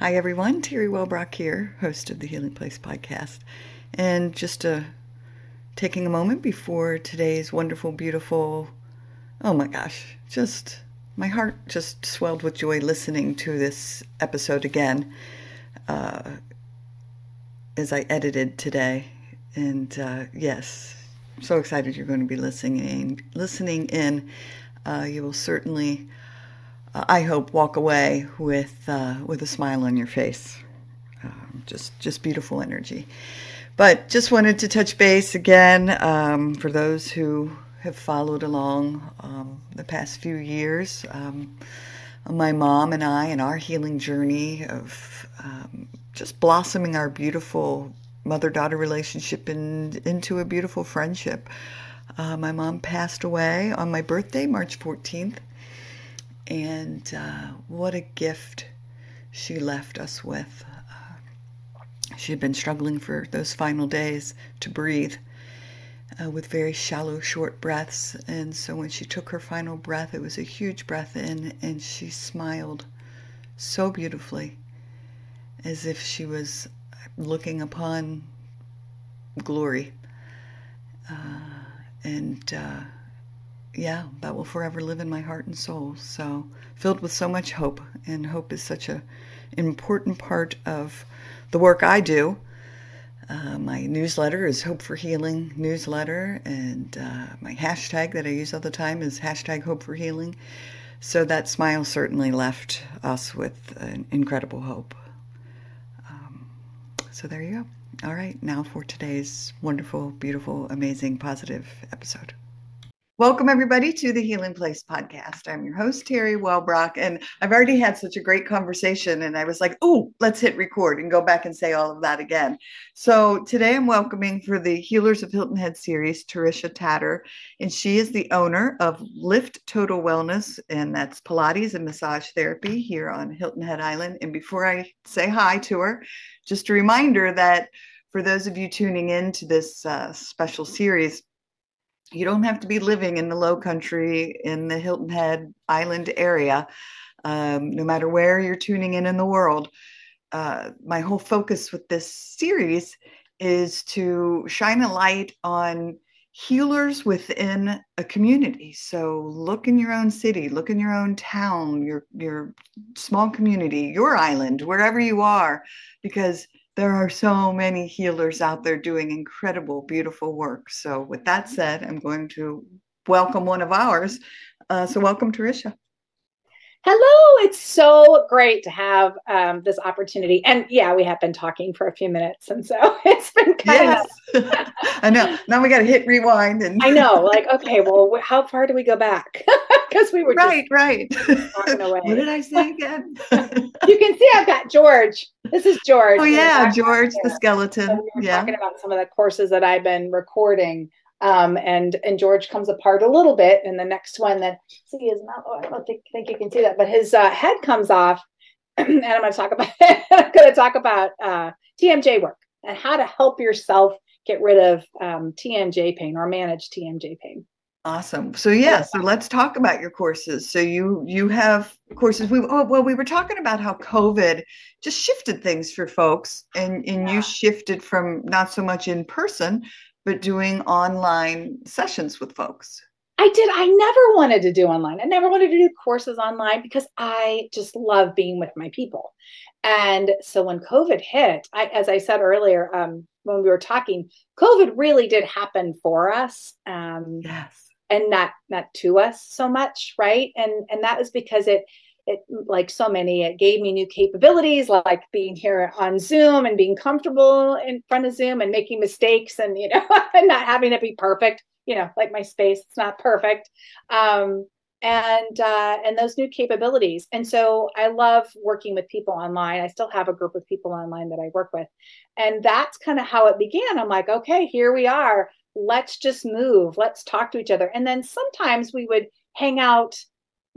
Hi, everyone. Terry Wellbrock here, host of the Healing Place podcast. And just uh, taking a moment before today's wonderful, beautiful, oh my gosh, just my heart just swelled with joy listening to this episode again uh, as I edited today. And uh, yes, I'm so excited you're going to be listening. Listening in, uh, you will certainly I hope, walk away with uh, with a smile on your face. Um, just just beautiful energy. But just wanted to touch base again um, for those who have followed along um, the past few years. Um, my mom and I and our healing journey of um, just blossoming our beautiful mother-daughter relationship in, into a beautiful friendship. Uh, my mom passed away on my birthday, March 14th, and uh, what a gift she left us with. Uh, she had been struggling for those final days to breathe uh, with very shallow, short breaths. And so when she took her final breath, it was a huge breath in, and she smiled so beautifully as if she was looking upon glory. Uh, and uh, yeah, that will forever live in my heart and soul. So filled with so much hope, and hope is such a important part of the work I do. Uh, my newsletter is Hope for Healing newsletter, and uh, my hashtag that I use all the time is hashtag Hope for Healing. So that smile certainly left us with an incredible hope. Um, so there you go. All right, now for today's wonderful, beautiful, amazing, positive episode. Welcome, everybody, to the Healing Place podcast. I'm your host, Terry Wellbrock, and I've already had such a great conversation. And I was like, oh, let's hit record and go back and say all of that again. So today I'm welcoming for the Healers of Hilton Head series, Terisha Tatter, and she is the owner of Lift Total Wellness, and that's Pilates and massage therapy here on Hilton Head Island. And before I say hi to her, just a reminder that for those of you tuning in to this uh, special series, you don't have to be living in the low country in the Hilton Head Island area, um, no matter where you're tuning in in the world. Uh, my whole focus with this series is to shine a light on healers within a community. So look in your own city, look in your own town, your your small community, your island, wherever you are, because there are so many healers out there doing incredible, beautiful work. So, with that said, I'm going to welcome one of ours. Uh, so, welcome, Terisha. Hello, it's so great to have um, this opportunity. And yeah, we have been talking for a few minutes, and so it's been kind yes. of. I know. Now we got to hit rewind, and I know. Like, okay, well, how far do we go back? Because we were just right, right. what did I say again? you can see I've got George. This is George. Oh yeah, George the skeleton. So we yeah. Talking about some of the courses that I've been recording um, and and George comes apart a little bit. in the next one that see his mouth. Oh, I don't think, think you can see that, but his uh, head comes off. and I'm going to talk about. I'm going to talk about uh, TMJ work and how to help yourself get rid of um, TMJ pain or manage TMJ pain. Awesome. So yeah, so let's talk about your courses. So you you have courses. We oh well, we were talking about how COVID just shifted things for folks, and and yeah. you shifted from not so much in person but doing online sessions with folks. I did. I never wanted to do online. I never wanted to do courses online because I just love being with my people. And so when COVID hit, I, as I said earlier, um, when we were talking, COVID really did happen for us. Um, yes. And not not to us so much, right? And and that was because it it like so many it gave me new capabilities like being here on zoom and being comfortable in front of zoom and making mistakes and you know and not having it be perfect you know like my space it's not perfect. Um and uh and those new capabilities. And so i love working with people online. I still have a group of people online that i work with. And that's kind of how it began. I'm like okay here we are let's just move let's talk to each other. And then sometimes we would hang out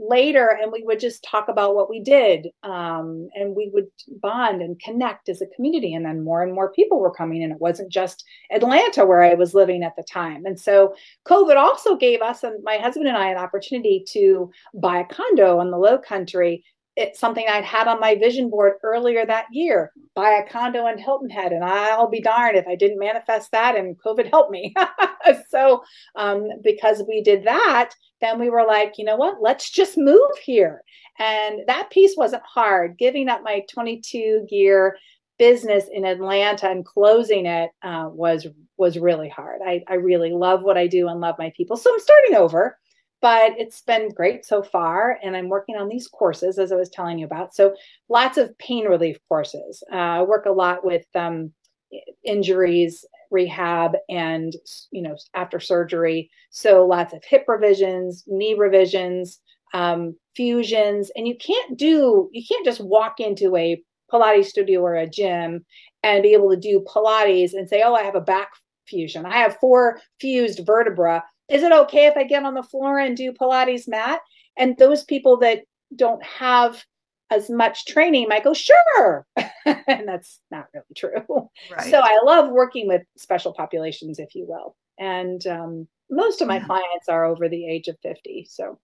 later and we would just talk about what we did um, and we would bond and connect as a community. And then more and more people were coming and it wasn't just atlanta where i was living at the time. And so covid also gave us and my husband and i an opportunity to buy a condo in the low country it's something I'd had on my vision board earlier that year buy a condo in Hilton Head. And I'll be darned if I didn't manifest that and COVID helped me. so, um, because we did that, then we were like, you know what, let's just move here. And that piece wasn't hard. Giving up my 22 gear business in Atlanta and closing it uh, was was really hard. I, I really love what I do and love my people. So I'm starting over but it's been great so far. And I'm working on these courses, as I was telling you about. So lots of pain relief courses. Uh, I work a lot with um, injuries, rehab, and you know after surgery. So lots of hip revisions, knee revisions, um, fusions, and you can't do you can't just walk into a Pilates studio or a gym and be able to do Pilates and say, oh, I have a back fusion. I have four fused vertebra is it okay if I get on the floor and do Pilates mat? And those people that don't have as much training might go, sure. and that's not really true. Right. So I love working with special populations, if you will. And um, most of my yeah. clients are over the age of 50. So,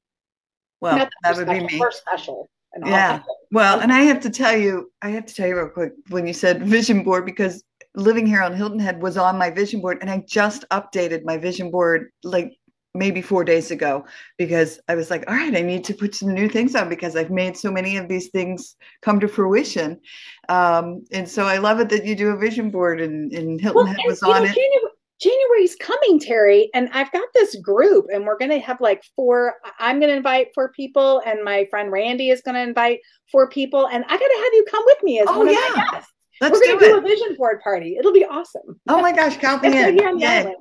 well, that, that would special, be me. We're special. Yeah. Well, and I have to tell you, I have to tell you real quick when you said vision board, because living here on Hilton Head was on my vision board, and I just updated my vision board like maybe four days ago because I was like, all right, I need to put some new things on because I've made so many of these things come to fruition. Um, and so I love it that you do a vision board and, and Hilton well, Head was on know, it. January, January's coming, Terry, and I've got this group, and we're going to have like four. I'm going to invite four people, and my friend Randy is going to invite four people, and I got to have you come with me as oh, one yeah. of my guests. Let's We're going to do, do a vision board party. It'll be awesome. Oh my gosh, count me in. Yeah,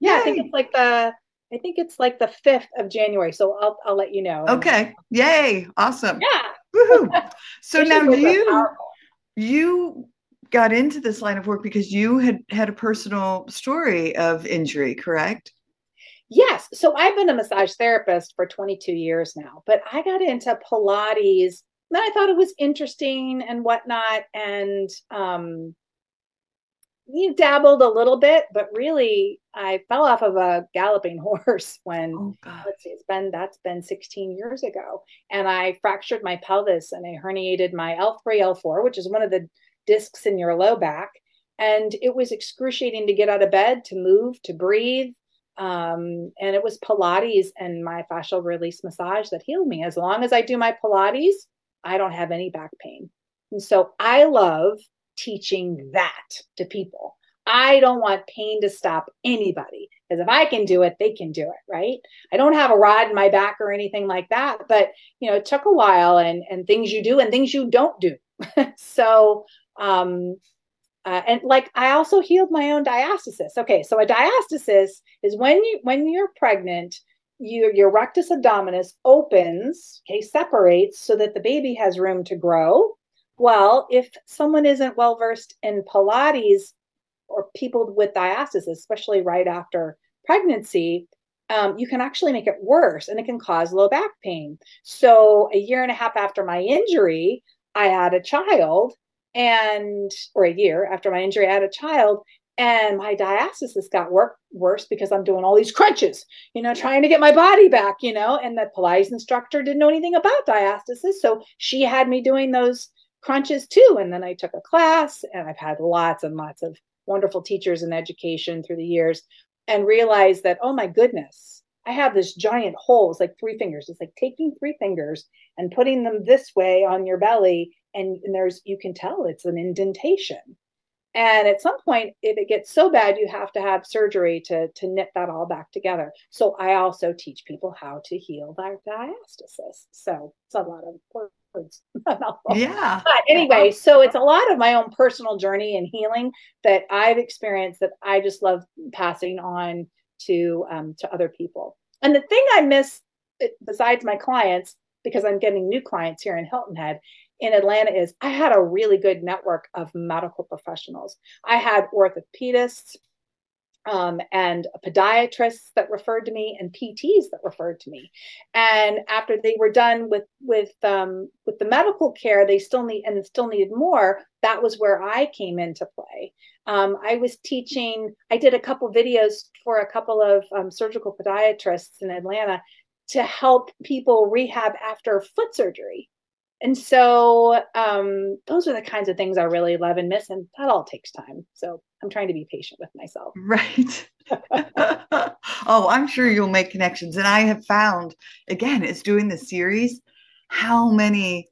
yeah, I think it's like the I think it's like the 5th of January. So I'll, I'll let you know. Okay. Yay. Awesome. Yeah. Woohoo. So now you, you got into this line of work because you had had a personal story of injury, correct? Yes. So I've been a massage therapist for 22 years now, but I got into Pilates and I thought it was interesting and whatnot. And um, you dabbled a little bit, but really I fell off of a galloping horse when oh, let's see, it's been that's been 16 years ago. And I fractured my pelvis and I herniated my L3, L4, which is one of the discs in your low back. And it was excruciating to get out of bed, to move, to breathe. Um, and it was Pilates and my fascial release massage that healed me. As long as I do my Pilates, I don't have any back pain. And so I love teaching that to people. I don't want pain to stop anybody because if I can do it, they can do it, right? I don't have a rod in my back or anything like that, but you know, it took a while and and things you do and things you don't do. so, um, uh, and like I also healed my own diastasis. Okay, so a diastasis is when you when you're pregnant, you, your rectus abdominis opens, okay, separates so that the baby has room to grow well, if someone isn't well versed in Pilates or people with diastasis, especially right after pregnancy, um, you can actually make it worse and it can cause low back pain. So, a year and a half after my injury, I had a child, and or a year after my injury, I had a child, and my diastasis got work, worse because I'm doing all these crunches, you know, trying to get my body back, you know. And the Pilates instructor didn't know anything about diastasis, so she had me doing those crunches too. And then I took a class, and I've had lots and lots of wonderful teachers in education through the years, and realized that, oh my goodness, I have this giant hole. It's like three fingers. It's like taking three fingers and putting them this way on your belly, and, and there's you can tell it's an indentation. And at some point, if it gets so bad, you have to have surgery to, to knit that all back together. So I also teach people how to heal their diastasis. So it's a lot of words. yeah. But anyway, so it's a lot of my own personal journey and healing that I've experienced that I just love passing on to um, to other people. And the thing I miss, eh, besides my clients, because I'm getting new clients here in Hilton Head in Atlanta, is I had a really good network of medical professionals. I had orthopedists, um, and podiatrists that referred to me and PTs that referred to me. And after they were done with with um, with the medical care, they still need and still needed more. That was where I came into play. Um, I was teaching. I did a couple videos for a couple of um, surgical podiatrists in Atlanta to help people rehab after foot surgery and so um, those are the kinds of things I really love and miss, and that all takes time. So I'm trying to be patient with myself. Right. oh, I'm sure you'll make connections. And I have found, again, it's doing the series, how many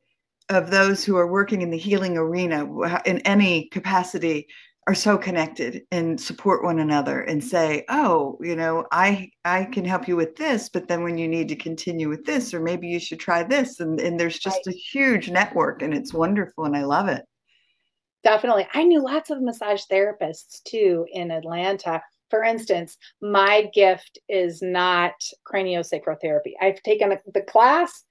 of those who are working in the healing arena in any capacity are so connected and support one another and say oh you know i i can help you with this but then when you need to continue with this or maybe you should try this and, and there's just right. a huge network and it's wonderful and i love it. Definitely. I knew lots of massage therapists too in atlanta. For instance my gift is not craniosacral therapy. I've taken the class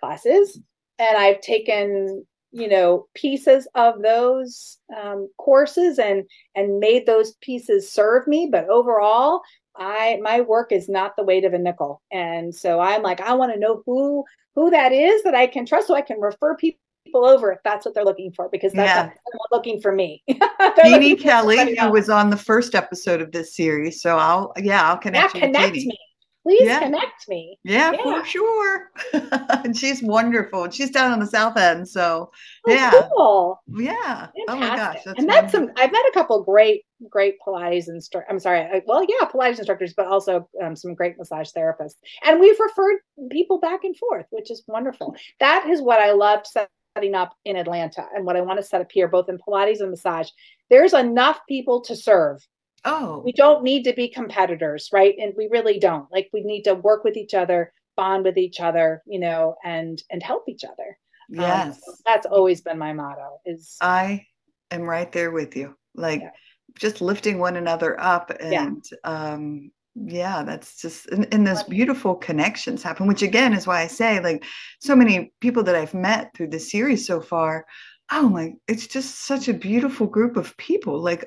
classes and i've taken you know pieces of those um, courses and and made those pieces serve me but overall i my work is not the weight of a nickel and so i'm like i want to know who who that is that i can trust so i can refer people over if that's what they're looking for because that's yeah. not looking for me. Jeannie Kelly, who was on the first episode of this series. So I'll yeah, I'll connect yeah, connect me please yeah. connect me. Yeah, yeah, for sure. and she's wonderful. She's down on the south end, so oh, yeah, cool. yeah. Fantastic. Oh my gosh, that's and that's some. I've met a couple great, great Pilates instructors. I'm sorry, well, yeah, Pilates instructors, but also um, some great massage therapists, and we've referred people back and forth, which is wonderful. That is what I loved setting up in Atlanta, and what I want to set up here, both in Pilates and massage. There's enough people to serve Oh. We don't need to be competitors, right? And we really don't. Like we need to work with each other, bond with each other, you know, and and help each other. Um, yes. Um, that's always been my motto is I am right there with you. Like yeah. just lifting one another up and yeah. um yeah that's just and, and those beautiful connections happen which again is why i say like so many people that i've met through the series so far oh my it's just such a beautiful group of people like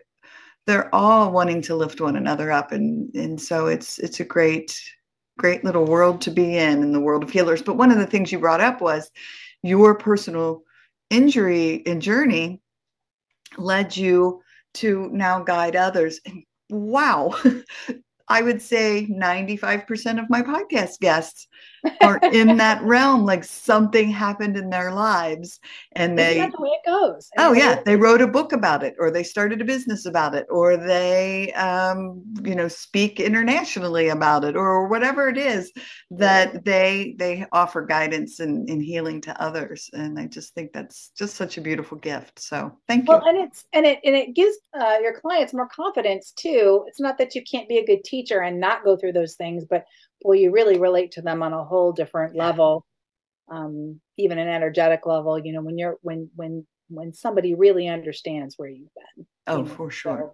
they're all wanting to lift one another up and and so it's it's a great great little world to be in in the world of healers. But one of the things you brought up was your personal injury and journey led you to now guide others. And wow i would say 95% of my podcast guests are in that realm like something happened in their lives and they the way it goes oh yeah they wrote a book about it or they started a business about it or they um, you know speak internationally about it or whatever it is that they they offer guidance and, and healing to others and i just think that's just such a beautiful gift so thank you. Well and it's and it and it gives uh, your clients more confidence too. It's not that you can't be a good teacher and not go through those things but well you really relate to them on a whole different level um, even an energetic level you know when you're when when when somebody really understands where you've been. Oh you know? for sure.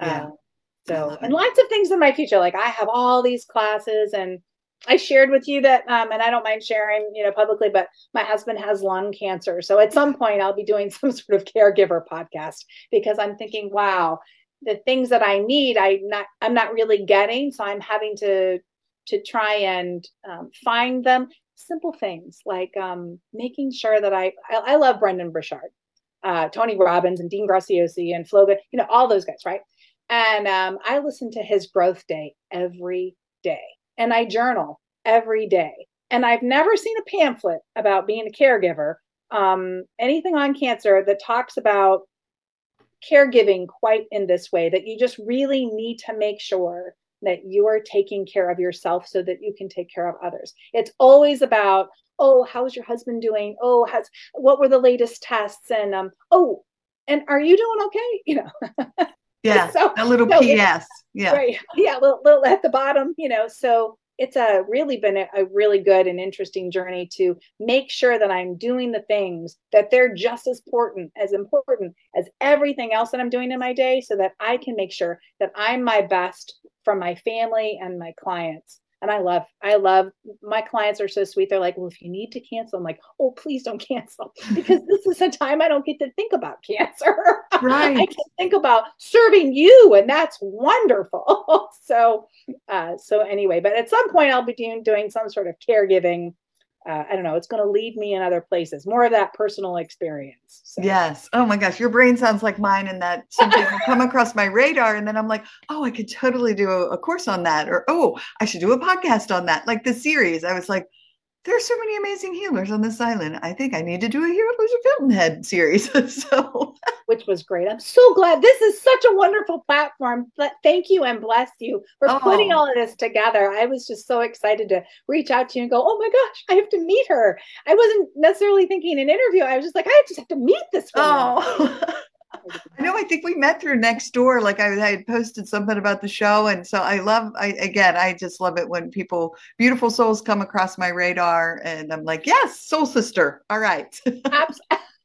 so, yeah. uh, so and lots of things in my future like i have all these classes and i shared with you that um, and i don't mind sharing you know publicly but my husband has lung cancer so at some point i'll be doing some sort of caregiver podcast because i'm thinking wow the things that i need i not i'm not really getting so i'm having to to try and um, find them simple things like um, making sure that I, I, I love Brendon Burchard, uh, Tony Robbins, and Dean Graziosi, and Floga, you know, all those guys, right? And um, I listen to his growth day every day, and I journal every day. And I've never seen a pamphlet about being a caregiver, um, anything on cancer that talks about caregiving quite in this way. That you just really need to make sure that you are taking care of yourself so that you can take care of others. It's always about, oh, how's your husband doing? Oh, has what were the latest tests? And um, oh, and are you doing okay? You know. yeah. so a little so PS. Yeah. Right. Yeah. Little, little at the bottom, you know. So it's a really been a, a, really good and interesting journey to make sure that I'm doing the things that they're just as important as important as everything else that I'm doing in my day so that I can make sure that I'm my best from my family and my clients. And I love, I love my clients are so sweet. They're like, well, if you need to cancel, I'm like, oh, please don't cancel because this is a time I don't get to think about cancer. Right. I can think about serving you, and that's wonderful. so, uh, so anyway, but at some point I'll be doing, doing some sort of caregiving uh, I don't know, it's going to lead me in other places. More of that personal experience. So. Yes. Oh my gosh, your brain sounds like mine, and that something will come across my radar, and then I'm like, oh, I could totally do a, a, course on that, or oh, I should do a podcast on that. Like the series, I was like, there's so many amazing healers on this island. I think I need to do a Healers of Hilton Head series. so, which was great. I'm so glad this is such a wonderful platform. But thank you and bless you for oh. putting all of this together. I was just so excited to reach out to you and go, oh my gosh, I have to meet her. I wasn't necessarily thinking an interview. I was just like, I just have to meet this woman. Oh. I know. I think we met through Nextdoor. Like I, I had posted something about the show, and so I love. I again, I just love it when people, beautiful souls, come across my radar, and I'm like, yes, soul sister. All right.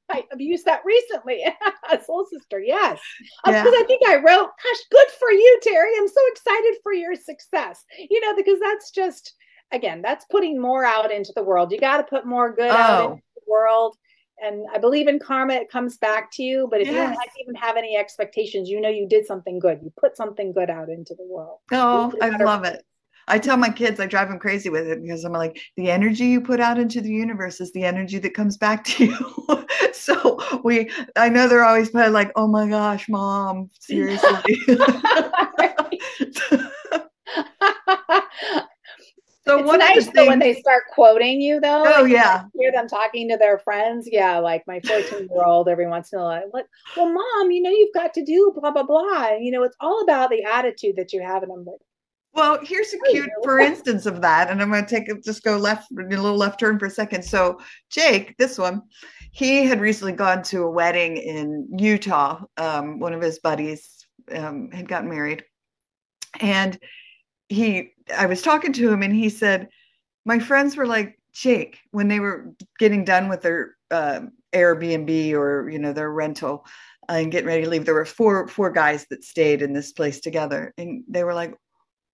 I've used that recently. soul sister, yes. Because yeah. I think I wrote, "Gosh, good for you, Terry. I'm so excited for your success." You know, because that's just again, that's putting more out into the world. You got to put more good oh. out into the world and I believe in karma, it comes back to you. But if yes. you don't even have any expectations, you know you did something good. You put something good out into the world. Oh, I love it. I tell my kids, I drive them crazy with it because I'm like, the energy you put out into the universe is the energy that comes back to you. so we, I know they're always like, oh my gosh, mom, seriously. So it's nice when they start quoting you though. Oh like, yeah. Hear them talking to their friends. Yeah, like my 14 year old every once in a while. Like, well, mom, you know, you've got to do blah blah blah. And, you know, it's all about the attitude that you have. And I'm like, well, here's a cute, for instance, of that, and I'm going to take it, just go left, a little left turn for a second. So, Jake, this one, he had recently gone to a wedding in Utah. Um, one of his buddies um, had gotten married, and he I was talking to him and he said, my friends were like, Jake, when they were getting done with their uh, Airbnb or, you know, their rental uh, and getting ready to leave, there were four, four guys that stayed in this place together. And they were like,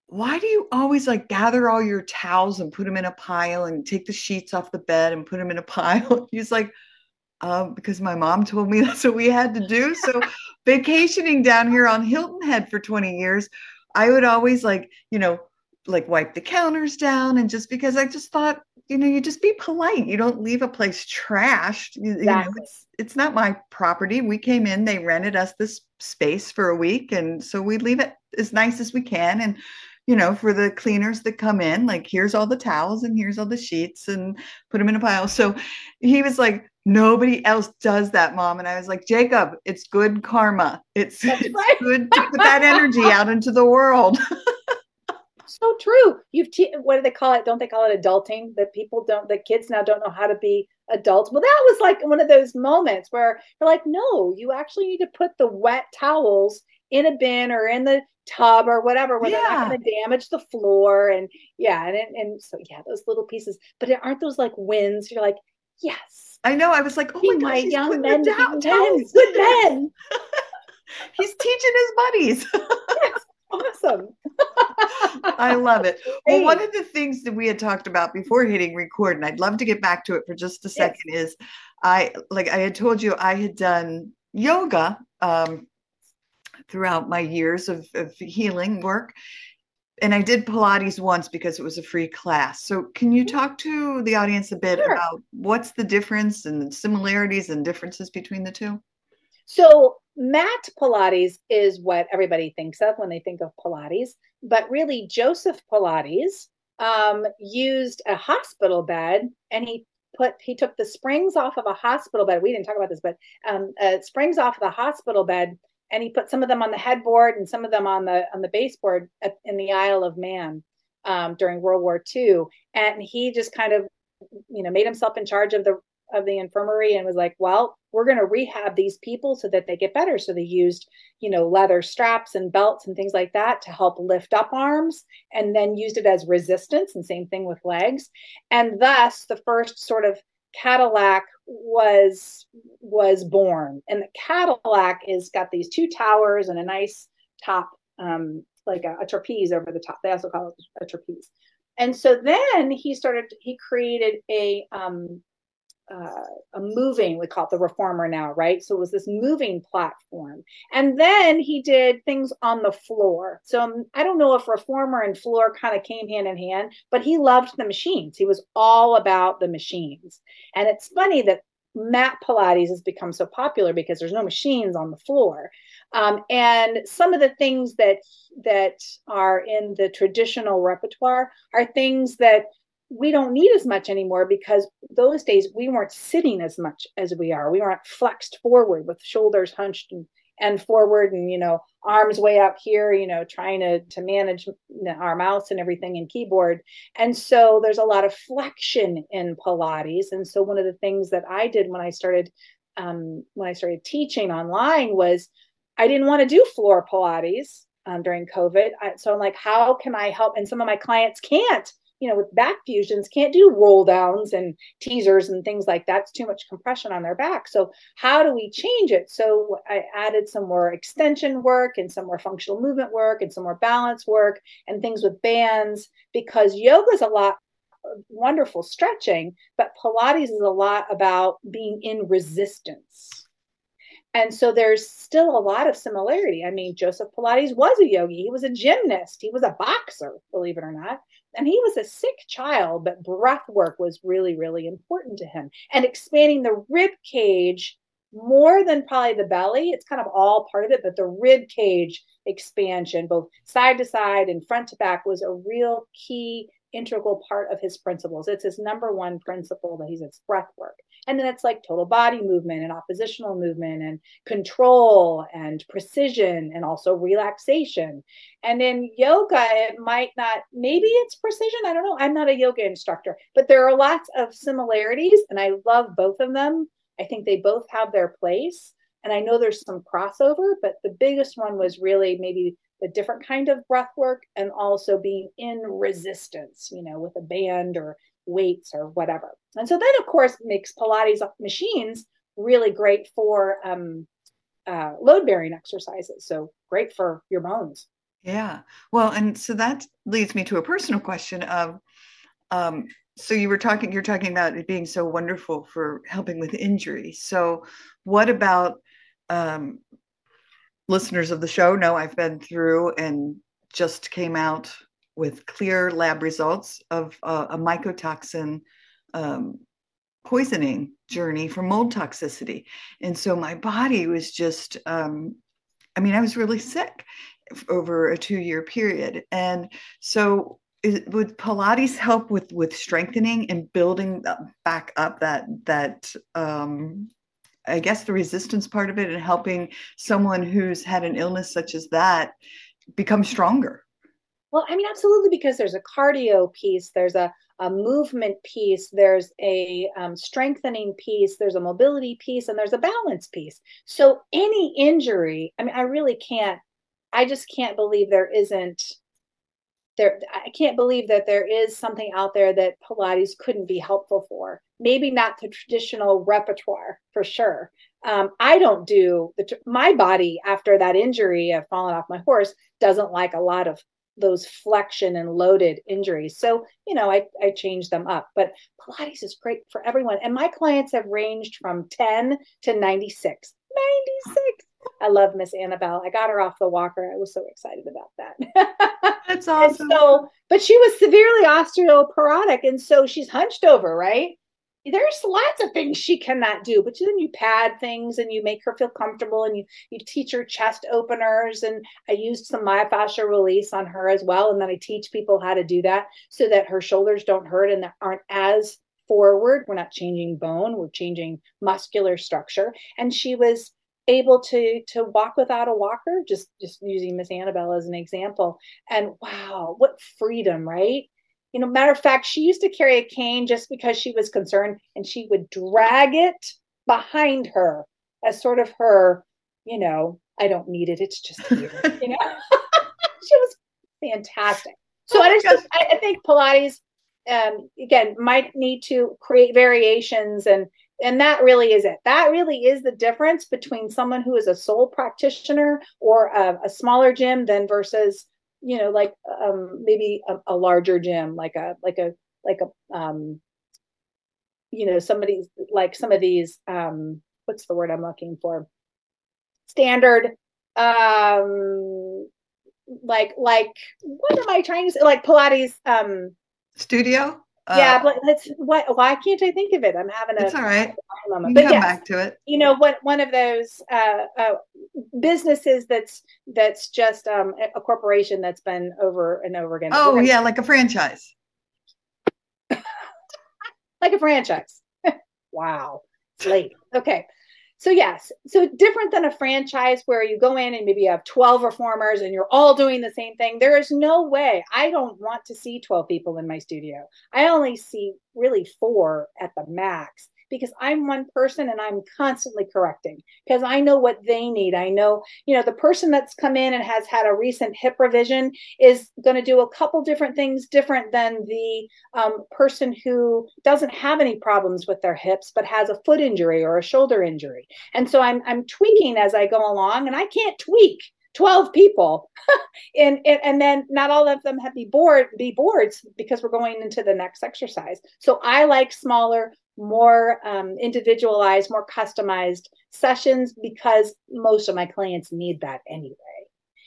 why do you always like gather all your towels and put them in a pile and take the sheets off the bed and put them in a pile? He's like, um, because my mom told me that's what we had to do. So vacationing down here on Hilton Head for 20 years, I would always like, you know, like wipe the counters down and just because I just thought, you know, you just be polite. You don't leave a place trashed. You, exactly. you know, it's it's not my property. We came in, they rented us this space for a week and so we leave it as nice as we can and you know, for the cleaners that come in, like here's all the towels and here's all the sheets and put them in a pile. So he was like, nobody else does that, mom. And I was like, Jacob, it's good karma. It's, it's right. good to put that energy out into the world. so true. You've te- what do they call it? Don't they call it adulting? That people don't, the kids now don't know how to be adults. Well, that was like one of those moments where you're like, no, you actually need to put the wet towels in a bin or in the tub or whatever where yeah. they're not going to damage the floor and yeah and, and so yeah those little pieces but aren't those like wins you're like yes i know i was like oh my, my gosh, young men down men good men he's teaching his buddies awesome i love it well one of the things that we had talked about before hitting record and i'd love to get back to it for just a second yes. is i like i had told you i had done yoga um, throughout my years of, of healing work. And I did Pilates once because it was a free class. So, can you mm-hmm. talk to the audience a bit sure. about what's the difference and similarities and differences between the two? So, mat Pilates is what everybody thinks of when they think of Pilates, but really, Joseph Pilates um, used a hospital bed and he put he took the springs off of a hospital bed. We didn't talk about this, but um, uh, springs off of the hospital bed and he put some of them on the headboard and some of them on the on the baseboard at, in the Isle of Man um, during World War II. And he just kind of, you know, made himself in charge of the of the infirmary and was like, well, we're going to rehab these people so that they get better. So they used, you know, leather straps and belts and things like that to help lift up arms and then used it as resistance and same thing with legs. And thus the first sort of Cadillac was was born, and the Cadillac is got these two towers and a nice top, um, like a, a trapeze over the top. They also call it a trapeze. And so then he started. He created a um, uh, a moving, we call it the reformer now, right? So it was this moving platform. And then he did things on the floor. So um, I don't know if reformer and floor kind of came hand in hand, but he loved the machines. He was all about the machines. And it's funny that mat Pilates has become so popular because there's no machines on the floor. Um, and some of the things that that are in the traditional repertoire are things that we don't need as much anymore because those days we weren't sitting as much as we are. We weren't flexed forward with shoulders hunched and, and forward and, you know, arms way up here, you know, trying to, to manage our mouse and everything and keyboard. And so there's a lot of flexion in Pilates. And so one of the things that I did when I started, um, when I started teaching online was I didn't want to do floor Pilates um, during COVID. I, so I'm like, how can I help? And some of my clients can't you know, with back fusions can't do roll downs and teasers and things like that. It's too much compression on their back. So how do we change it? So I added some more extension work and some more functional movement work and some more balance work and things with bands because yoga is a lot wonderful stretching, but Pilates is a lot about being in resistance. And so there's still a lot of similarity. I mean, Joseph Pilates was a yogi, he was a gymnast, he was a boxer, believe it or not and he was a sick child, but breath work was really, really important to him. And expanding the rib cage more than probably the belly, it's kind of all part of it, but the rib cage expansion, both side to side and front to back, was a real key integral part of his principles. It's his number one principle that he says breath work. And then it's like total body movement and oppositional movement and control and precision and also relaxation. And in yoga, it might not, maybe it's precision. I don't know. I'm not a yoga instructor, but there are lots of similarities and I love both of them. I think they both have their place. And I know there's some crossover, but the biggest one was really maybe a different kind of breath work and also being in resistance, you know, with a band or weights or whatever. And so then, of course, makes Pilates machines really great for um, uh, load bearing exercises. So great for your bones. Yeah. Well, and so that leads me to a personal question of, um, so you were talking, you're talking about it being so wonderful for helping with injury. So what about um, listeners of the show know I've been through and just came out with clear lab results of uh, a mycotoxin um, poisoning journey for mold toxicity. And so my body was just, um, I mean, I was really sick over a two year period. And so is, would Pilates help with with strengthening and building back up that that um, I guess the resistance part of it and helping someone who's had an illness such as that become stronger. Well, I mean, absolutely, because there's a cardio piece, there's a, a movement piece, there's a um, strengthening piece, there's a mobility piece, and there's a balance piece. So, any injury, I mean, I really can't, I just can't believe there isn't there i can't believe that there is something out there that pilates couldn't be helpful for maybe not the traditional repertoire for sure um, i don't do the my body after that injury of falling off my horse doesn't like a lot of those flexion and loaded injuries so you know i i change them up but pilates is great for everyone and my clients have ranged from 10 to 96 96 I love Miss Annabelle. I got her off the walker. I was so excited about that. That's awesome. so, but she was severely osteoporotic, and so she's hunched over, right? There's lots of things she cannot do, but then you pad things and you make her feel comfortable, and you you teach her chest openers. And I used some myofascial release on her as well, and then I teach people how to do that so that her shoulders don't hurt and aren't as forward. We're not changing bone; we're changing muscular structure. And she was able to to walk without a walker just just using miss annabelle as an example and wow what freedom right you know matter of fact she used to carry a cane just because she was concerned and she would drag it behind her as sort of her you know i don't need it it's just here you know? She was fantastic. So oh I, just, I, think pilates um, again might need to create variations and and that really is it. That really is the difference between someone who is a sole practitioner or a, a smaller gym than versus you know like um, maybe a, a, larger gym like a like a like a um, you know somebody like some of these um, what's the word i'm looking for standard um like like what am i trying to say like pilates um studio uh, yeah, but let's. Why, why can't I think of it? I'm having a. It's all right. Moment. But come yes, back to it. You know, what one of those uh, uh, businesses that's that's just um, a corporation that's been over and over again. Oh yeah, like a franchise. like a franchise. wow, it's late. Okay. So yes, so different than a franchise where you go in and maybe you have 12 reformers and you're all doing the same thing. There is no way. I don't want to see 12 people in my studio. I only see really four at the max because I'm one person and I'm constantly correcting because I know what they need. I know, you know, the person that's come in and has had a recent hip revision is going to do a couple different things different than the um, person who doesn't have any problems with their hips but has a foot injury or a shoulder injury. And so I'm I'm tweaking as I go along, and I can't tweak 12 people and, and, and then not all of them have be board be boards because we're going into the next exercise so i like smaller more um, individualized, more customized sessions because most of my clients need that anyway.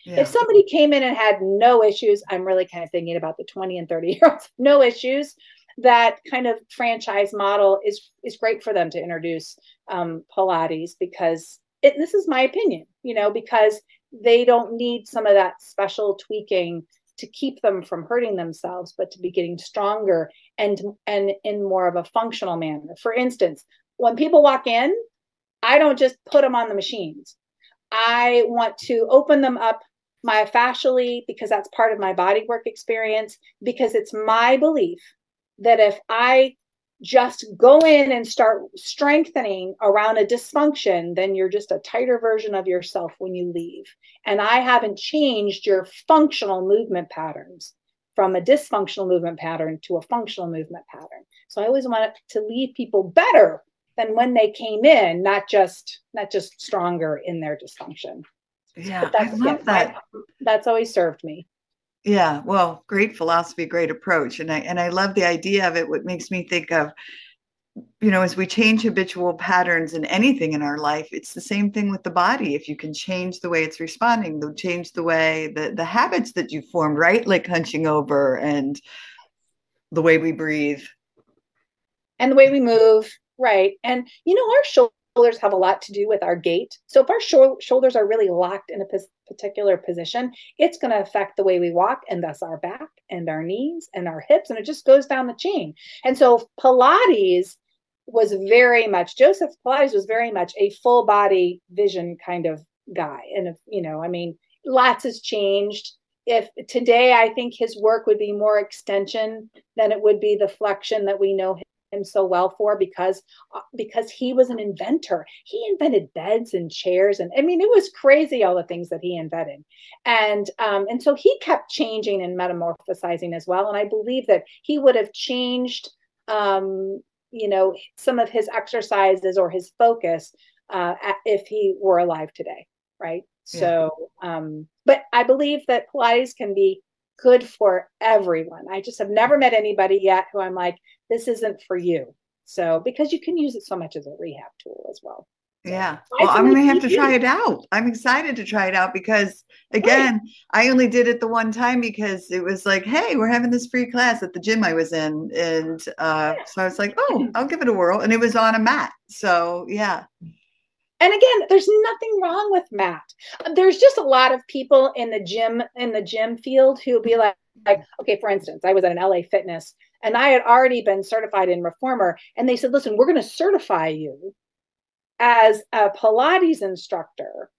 Yeah. If somebody came in and had no issues, I'm really kind of thinking about the 20 and 30 year olds, no issues. That kind of franchise model is is great for them to introduce um, Pilates because it, this is my opinion, you know, because they don't need some of that special tweaking to keep them from hurting themselves, but to be getting stronger and and in more of a functional manner. For instance, when people walk in, I don't just put them on the machines. I want to open them up myofascially because that's part of my body work experience because it's my belief that if I just go in and start strengthening around a dysfunction, then you're just a tighter version of yourself when you leave. And I haven't changed your functional movement patterns from a dysfunctional movement pattern to a functional movement pattern. So I always want to leave people better than when they came in, not just not just stronger in their dysfunction. Yeah, I love that. that's always served me. Yeah, well, great philosophy, great approach, and I and I love the idea of it. What makes me think of, you know, as we change habitual patterns in anything in our life, it's the same thing with the body. If you can change the way it's responding, the change the way the the habits that you formed, right, like hunching over and the way we breathe, and the way we move, right, and you know, our shoulders have a lot to do with our gait. So if our sh- shoulders are really locked in a p- particular position, it's going to affect the way we walk and thus our back and our knees and our hips and it just goes down the chain. And so Pilates was very much Joseph Pilates was very much a full body vision kind of guy. And if, you know, I mean, lots has changed. If today I think his work would be more extension than it would be the flexion that we know him so well for because uh, because he was an inventor. He invented beds and chairs, and I mean it was crazy all the things that he invented, and um, and so he kept changing and metamorphosizing as well. And I believe that he would have changed, um, you know, some of his exercises or his focus uh, if he were alive today, right? Yeah. So, um, but I believe that Pilates can be good for everyone. I just have never met anybody yet who I'm like, this isn't for you. So, because you can use it so much as a rehab tool as well. Yeah. Well, I'm going to have to try it out. I'm excited to try it out because, again. I only did it the one time because it was like, hey, we're having this free class at the gym I was in. And uh, so I was like, oh, I'll give it a whirl. And it was on a mat. So, yeah. And again, there's nothing wrong with mat. There's just a lot of people in the gym in the gym field who'll be like, like, okay, for instance, I was at an LA Fitness and I had already been certified in reformer, and they said, listen, we're going to certify you as a Pilates instructor.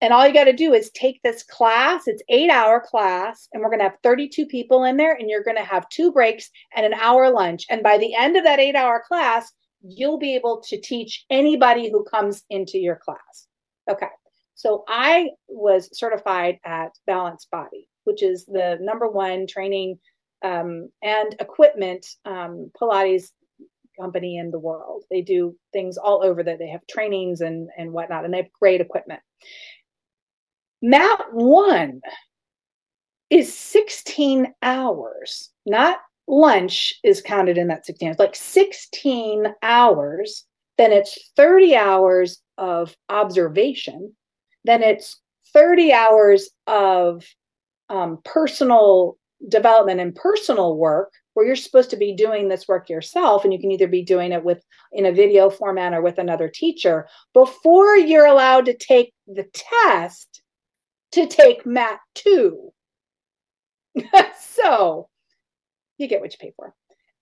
And all you got to do is take this class. It's eight hour class, and we're going to have 32 people in there, and you're going to have two breaks and an hour lunch. And by the end of that eight hour class, you'll be able to teach anybody who comes into your class. Okay. So I was certified at Balanced Body, which is the number one training um, and equipment um, Pilates company in the world. They do things all over that. They have trainings and, and whatnot, and they have great equipment. Mat one is 16 hours, not lunch is counted in that 16 hours, like 16 hours, then it's 30 hours of observation, then it's 30 hours of um, personal development and personal work where you're supposed to be doing this work yourself and you can either be doing it with in a video format or with another teacher before you're allowed to take the test to take mat 2 so you get what you pay for.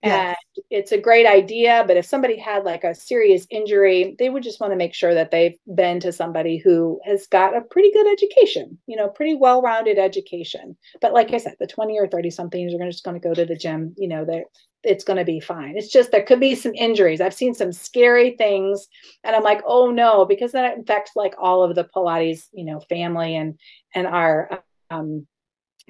Yes. And it's a great idea, but if somebody had like a serious injury, they would just want to make sure that they've been to somebody who has got a pretty good education, you know, pretty well rounded education. But like I said, the 20 or 30 somethings are just going to go to the gym, you know, they it's going to be fine. It's just there could be some injuries. I've seen some scary things, and I'm like, oh no, because then it affects like all of the Pilates, you know, family and and our um,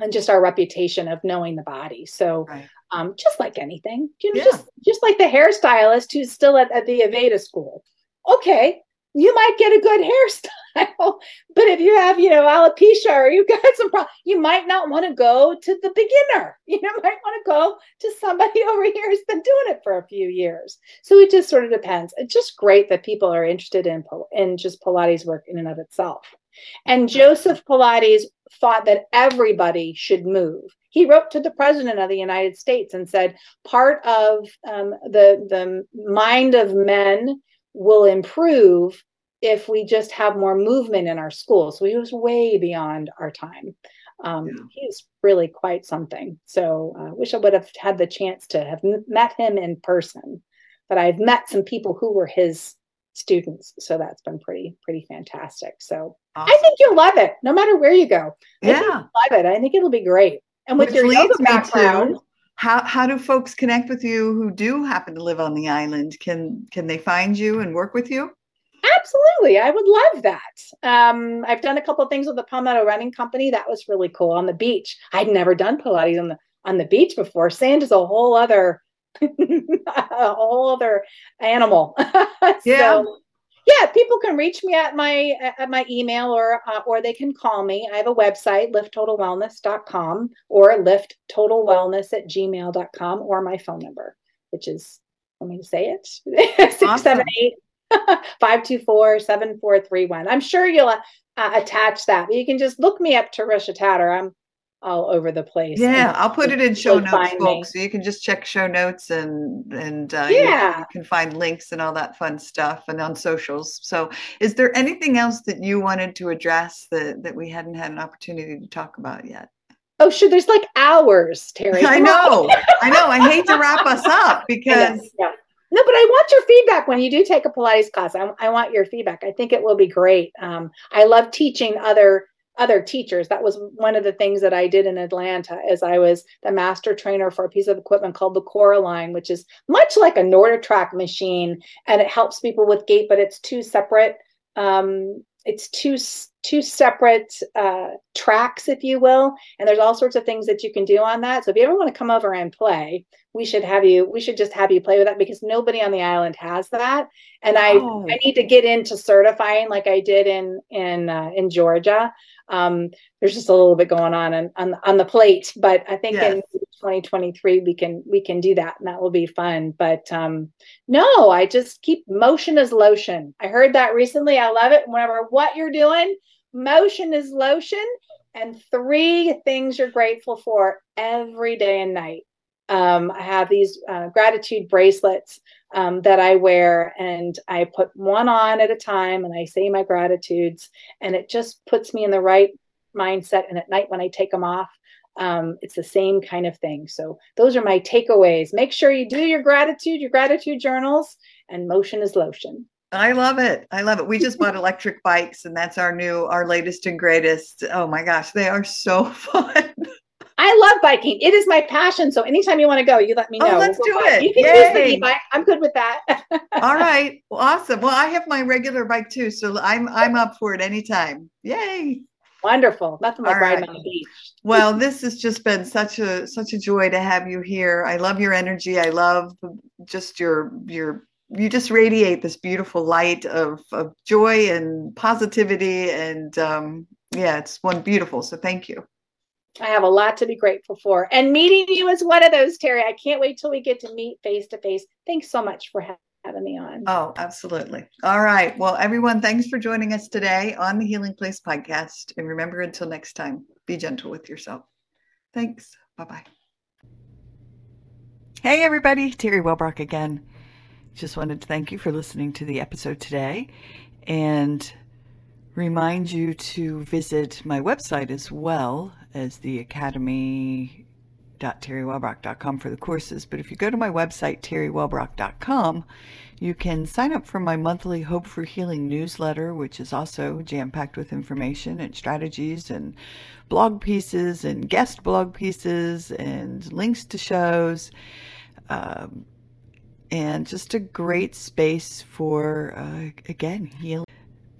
and just our reputation of knowing the body. So, right. um, just like anything, you know, yeah. just just like the hairstylist who's still at, at the Aveda school. Okay, you might get a good hairstyle, but if you have, you know, alopecia or you've got some problem, you might not want to go to the beginner. You know, might want to go to somebody over here who's been doing it for a few years. So it just sort of depends. It's just great that people are interested in in just Pilates work in and of itself. And Joseph Pilates thought that everybody should move. He wrote to the president of the United States and said, part of um, the, the mind of men will improve if we just have more movement in our schools. So he was way beyond our time. Um, yeah. He was really quite something. So I uh, wish I would have had the chance to have met him in person. But I've met some people who were his students so that's been pretty pretty fantastic so awesome. i think you'll love it no matter where you go I yeah love it i think it'll be great and with Which your yoga background how how do folks connect with you who do happen to live on the island? Can can they find you and work with you? Absolutely. I would love that. Um, i've done a couple things with the palmetto running company. That was really cool. On the beach i'd never done pilates on the on the beach before. Sand is a whole other a whole other animal. yeah. So, yeah, people can reach me at my at my email or uh, or they can call me. I have a website, lifttotalwellness.com or lifttotalwellness at gmail.com or my phone number, which is let me say it 678 524 7431. I'm sure you'll uh, attach that, but you can just look me up, Terisha Tatter. I'm all over the place. Yeah, I'll put it in show notes, folks. So you can just check show notes and and uh, yeah, you, can find links and all that fun stuff and on socials. So, is there anything else that you wanted to address that that we hadn't had an opportunity to talk about yet? Oh, sure. There's like hours, Terry. I know. I know. I hate to wrap us up because. Yeah. No, but I want your feedback when you do take a Pilates class. I, I want your feedback. I think it will be great. Um, I love teaching other other teachers. That was one of the things that I did in Atlanta as I was the master trainer for a piece of equipment called the CoreAlign, which is much like a NordicTrack machine and it helps people with gait, but it's two separate um, it's two two separate uh, tracks, if you will, and there's all sorts of things that you can do on that. So if you ever want to come over and play, we should have you. We should just have you play with that because nobody on the island has that, and oh. I I need to get into certifying like I did in in uh, in Georgia. Um, there's just a little bit going on on on, on the plate, but I think yes. in 2023 we can we can do that and that will be fun. But um, no, I just keep motion is lotion. I heard that recently. I love it. Whenever what you're doing, motion is lotion. And three things you're grateful for every day and night. Um, I have these uh, gratitude bracelets um, that I wear, and I put one on at a time, and I say my gratitudes, and it just puts me in the right mindset. And at night, when I take them off, um, it's the same kind of thing. So those are my takeaways. Make sure you do your gratitude, your gratitude journals, and motion is lotion. I love it. I love it. We just bought electric bikes, and that's our new, our latest and greatest. Oh my gosh, they are so fun. I love biking. It is my passion. So anytime you want to go, you let me oh, know. Oh, let's we'll do it. You can Yay. use the e-bike. I'm good with that. All right. Well, awesome. Well, I have my regular bike too, so I'm I'm up for it anytime. Yay. Wonderful. Nothing like All riding right. on the beach. well, this has just been such a such a joy to have you here. I love your energy. I love just your your you just radiate this beautiful light of, of joy and positivity and um, yeah it's one beautiful so thank you I have a lot to be grateful for. And meeting you is one of those, Terry. I can't wait till we get to meet face to face. Thanks so much for having me on. Oh, absolutely. All right. Well, everyone, thanks for joining us today on the Healing Place podcast. And remember, until next time, be gentle with yourself. Thanks. Bye bye. Hey, everybody. Terry Wellbrock again. Just wanted to thank you for listening to the episode today. And remind you to visit my website as well as the academy www.terrywellbrock.com for the courses. But if you go to my website, terrywellbrock.com, you can sign up for my monthly Hope for Healing newsletter, which is also jam packed with information and strategies and blog pieces and guest blog pieces and links to shows. Um, and just a great space for, uh, again, healing.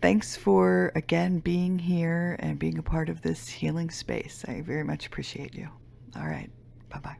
Thanks for, again, being here and being a part of this healing space. I very much appreciate you. All right. Bye bye.